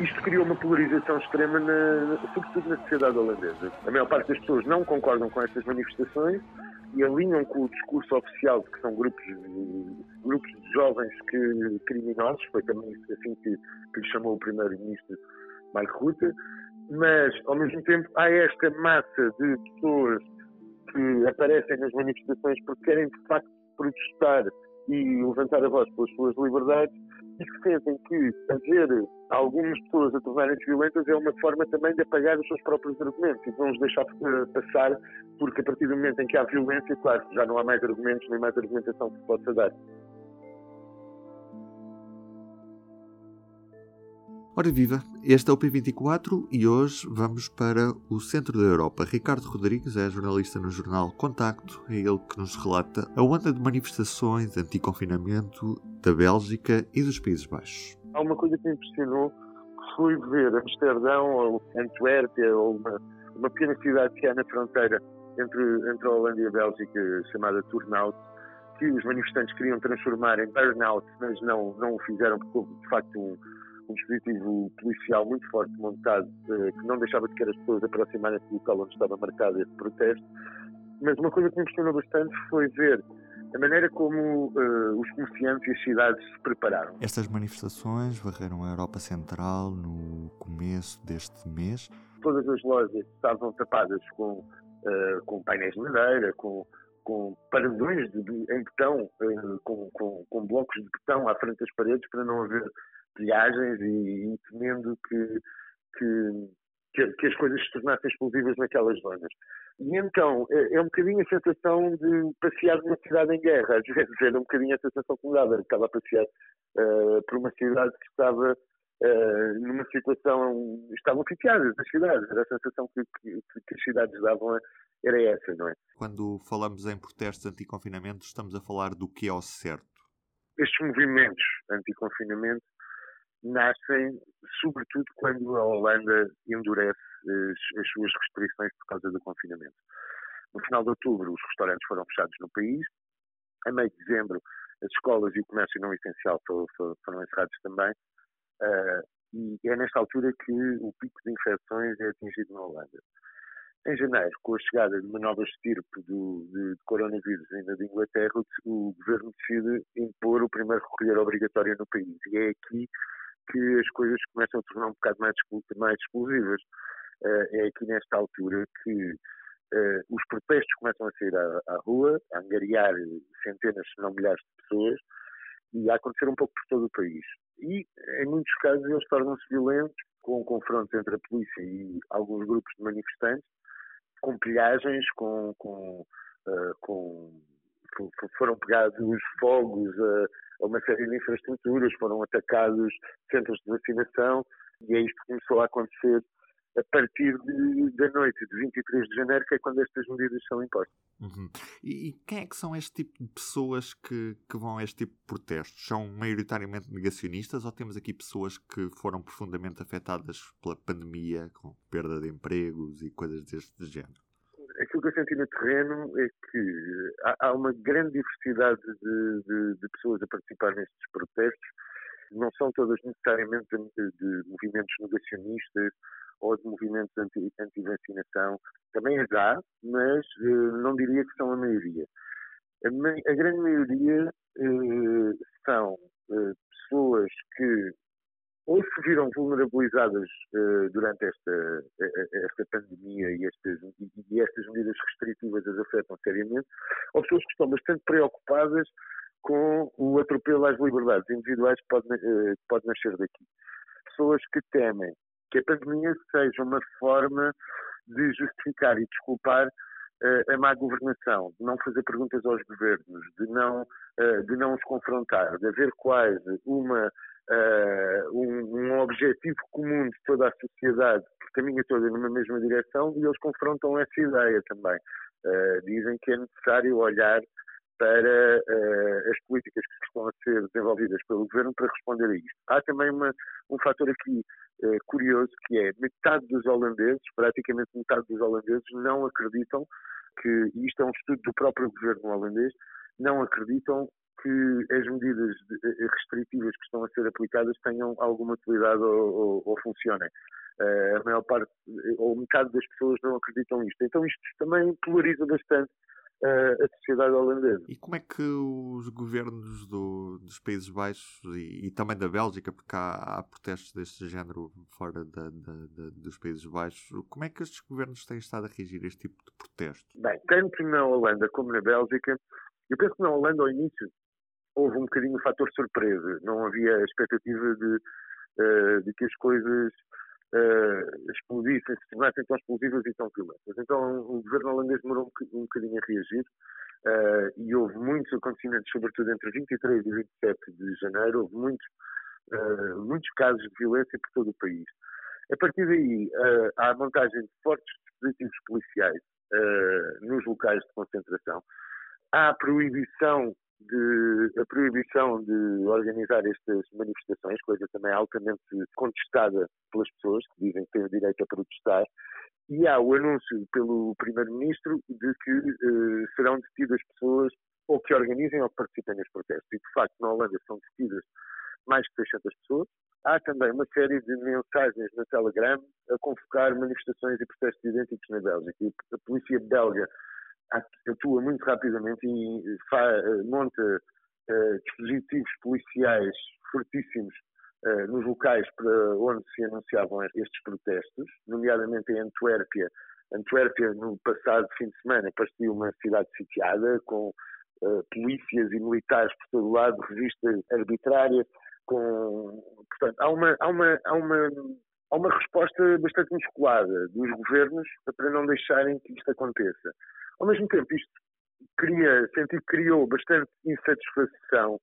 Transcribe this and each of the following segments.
isto criou uma polarização extrema, na, sobretudo na sociedade holandesa. A maior parte das pessoas não concordam com estas manifestações e alinham com o discurso oficial de que são grupos, grupos de jovens que, criminosos, foi também assim que, que lhe chamou o primeiro-ministro Mark Rutte, mas ao mesmo tempo há esta massa de pessoas que aparecem nas manifestações porque querem de facto protestar e levantar a voz pelas suas liberdades e que sentem que haver algumas pessoas a tornarem-se violentas é uma forma também de apagar os seus próprios argumentos e de não os deixar eh, passar, porque a partir do momento em que há violência, claro, já não há mais argumentos nem mais argumentação que se possa dar. Ora viva, este é o P24 e hoje vamos para o centro da Europa. Ricardo Rodrigues é jornalista no jornal Contacto, é ele que nos relata a onda de manifestações anti-confinamento da Bélgica e dos Países Baixos. Há uma coisa que me impressionou, que foi ver Amsterdão ou Antuérpia ou uma, uma pequena cidade que há na fronteira entre, entre a Holanda e a Bélgica, chamada Turnhout, que os manifestantes queriam transformar em burnout, mas não, não o fizeram porque houve de facto um um dispositivo policial muito forte montado eh, que não deixava sequer as pessoas aproximarem-se do local onde estava marcado esse protesto. Mas uma coisa que me impressionou bastante foi ver a maneira como uh, os comerciantes e as cidades se prepararam. Estas manifestações varreram a Europa Central no começo deste mês. Todas as lojas estavam tapadas com, uh, com painéis de madeira, com, com paredões de, em betão, uh, com, com, com, blocos de betão à frente das paredes para não haver pilhagens e, e temendo que, que, que, que, as coisas se tornassem explosivas naquelas zonas. E então, é, é, um bocadinho a sensação de passear numa cidade em guerra, às vezes era um bocadinho a sensação que me dava, estava a passear uh, por uma cidade que estava uh, numa situação, estavam sitiadas as cidades, era a sensação que, que, que, as cidades davam, era essa, não é? Quando falamos em protestos anti-confinamento, estamos a falar do que é ao certo? Estes movimentos anti-confinamento nascem sobretudo quando a Holanda endurece as, as, suas restrições por causa do confinamento. No final de outubro, os restaurantes foram fechados no país. A meio de dezembro, as escolas e o comércio não essencial foram, encerrados também. Uh, e é nesta altura que o pico de infecções é atingido na Holanda. Em janeiro, com a chegada de uma nova estirpe do, de, de coronavírus ainda de Inglaterra, o, o governo decide impor o primeiro recolher obrigatório no país. E é aqui que as coisas começam a tornar um bocado mais, mais explosivas. Uh, é aqui nesta altura que uh, os protestos começam a sair à, à, rua, a angariar centenas, se não milhares de pessoas, e a acontecer um pouco por todo o país. E, em muitos casos, eles tornam-se violentos, com confrontos entre a polícia e alguns grupos de manifestantes, com pilhagens, com, com, uh, com foram pegados fogos a, a uma série de infraestruturas, foram atacados centros de vacinação e é isto que começou a acontecer a partir de, da noite de 23 de janeiro, que é quando estas medidas são impostas. Uhum. E, e, quem é que são este tipo de pessoas que, que vão a este tipo de protestos? São maioritariamente negacionistas ou temos aqui pessoas que foram profundamente afetadas pela pandemia, com perda de empregos e coisas deste género? Aquilo que eu senti no terreno é que há, há uma grande diversidade de, de, de, pessoas a participar nestes protestos. Não são todas necessariamente de, de movimentos negacionistas ou de movimentos anti-vacinação. Anti Também as há, mas uh, não diria que são a maioria. A, a grande maioria uh, são uh, pessoas que ou se viram vulnerabilizadas uh, durante esta, esta pandemia e estas, e estas medidas restritivas as afetam seriamente, ou pessoas que estão bastante preocupadas com o atropelo às liberdades individuais que pode, uh, pode nascer daqui. Pessoas que temem que a pandemia seja uma forma de justificar e desculpar a má governação, de não fazer perguntas aos governos, de não, de não os confrontar, de haver quase uma uh, um, um, objetivo comum de toda a sociedade que caminha toda numa mesma direção e eles confrontam essa ideia também. Uh, dizem que é necessário olhar para uh, as políticas que estão a ser desenvolvidas pelo governo para responder a isto. Há também uma, um fator aqui uh, curioso que é metade dos holandeses, praticamente metade dos holandeses, não acreditam que, e isto é um estudo do próprio governo holandês, não acreditam que as medidas restritivas que estão a ser aplicadas tenham alguma utilidade ou, ou, ou funcionem. Uh, a maior parte, ou metade das pessoas não acreditam nisto. Então isto também polariza bastante uh, a sociedade holandesa. E como é que os governos do, dos Países Baixos e, e, também da Bélgica, porque há, há protestos deste género fora da, da, da, dos Países Baixos, como é que estes governos têm estado a reagir a este tipo de protesto? Bem, tanto na Holanda como na Bélgica, eu penso que na Holanda ao início houve um bocadinho o fator surpresa. Não havia a expectativa de, uh, de que as coisas uh, explodissem, se tornassem tão explosivas e tão violentas. Então o governo holandês demorou um, bocadinho a reagir uh, e houve muitos acontecimentos, sobretudo entre 23 e 27 de janeiro, houve muitos, uh, muitos casos de violência por todo o país. A partir daí, há a montagem de fortes dispositivos policiais nos locais de concentração, há a proibição de, a proibição de organizar estas manifestações, coisa também altamente contestada pelas pessoas que dizem que têm o direito a protestar, e há o anúncio pelo Primeiro-Ministro de que eh, serão detidas pessoas ou que organizem ou que participem nos protestos. E, de facto, na Holanda são detidas mais de 600 pessoas. Há também uma série de mensagens no Telegram a convocar manifestações e protestos idênticos na Bélgica. E a polícia belga atua muito rapidamente e fa, monta uh, dispositivos policiais fortíssimos nos locais para onde se anunciavam estes protestos, nomeadamente em Antuérpia. Antuérpia, no passado fim de semana, parecia uma cidade sitiada, com uh, polícias e militares por todo lado, revista arbitrária, com... Portanto, há uma, há uma, há uma há uma resposta bastante musculada dos governos para não deixarem que isto aconteça. Ao mesmo tempo, isto cria, senti que criou bastante insatisfação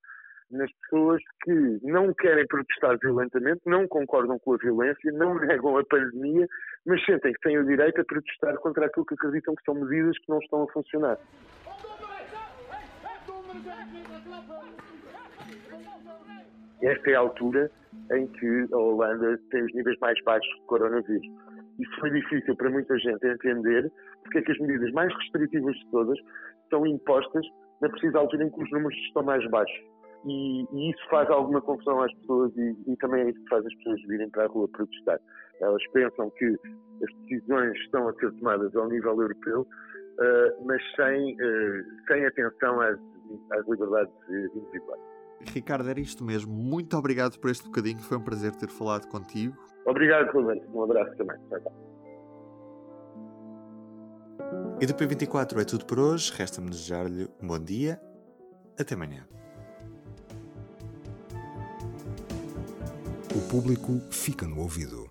nas pessoas que não querem protestar violentamente, não concordam com a violência, não negam a pandemia, mas sentem que têm o direito a protestar contra aquilo que acreditam que são medidas que não estão a funcionar. Esta é a altura em que a Holanda tem os níveis mais baixos de coronavírus. Isso foi difícil para muita gente entender porque é que as medidas mais restritivas de todas são impostas na precisa altura em que os números estão mais baixos. E, e isso faz alguma confusão às pessoas e, e, também é isso que faz as pessoas virem para a rua protestar. Elas pensam que as decisões estão a ser tomadas ao nível europeu, uh, mas sem, uh, sem atenção às, às liberdades individuais. Ricardo, era isto mesmo. Muito obrigado por este bocadinho. Foi um prazer ter falado contigo. Obrigado, Rubens. Um abraço também. E do P24 é tudo por hoje. Resta-me desejar-lhe um bom dia. Até amanhã. O público fica no ouvido.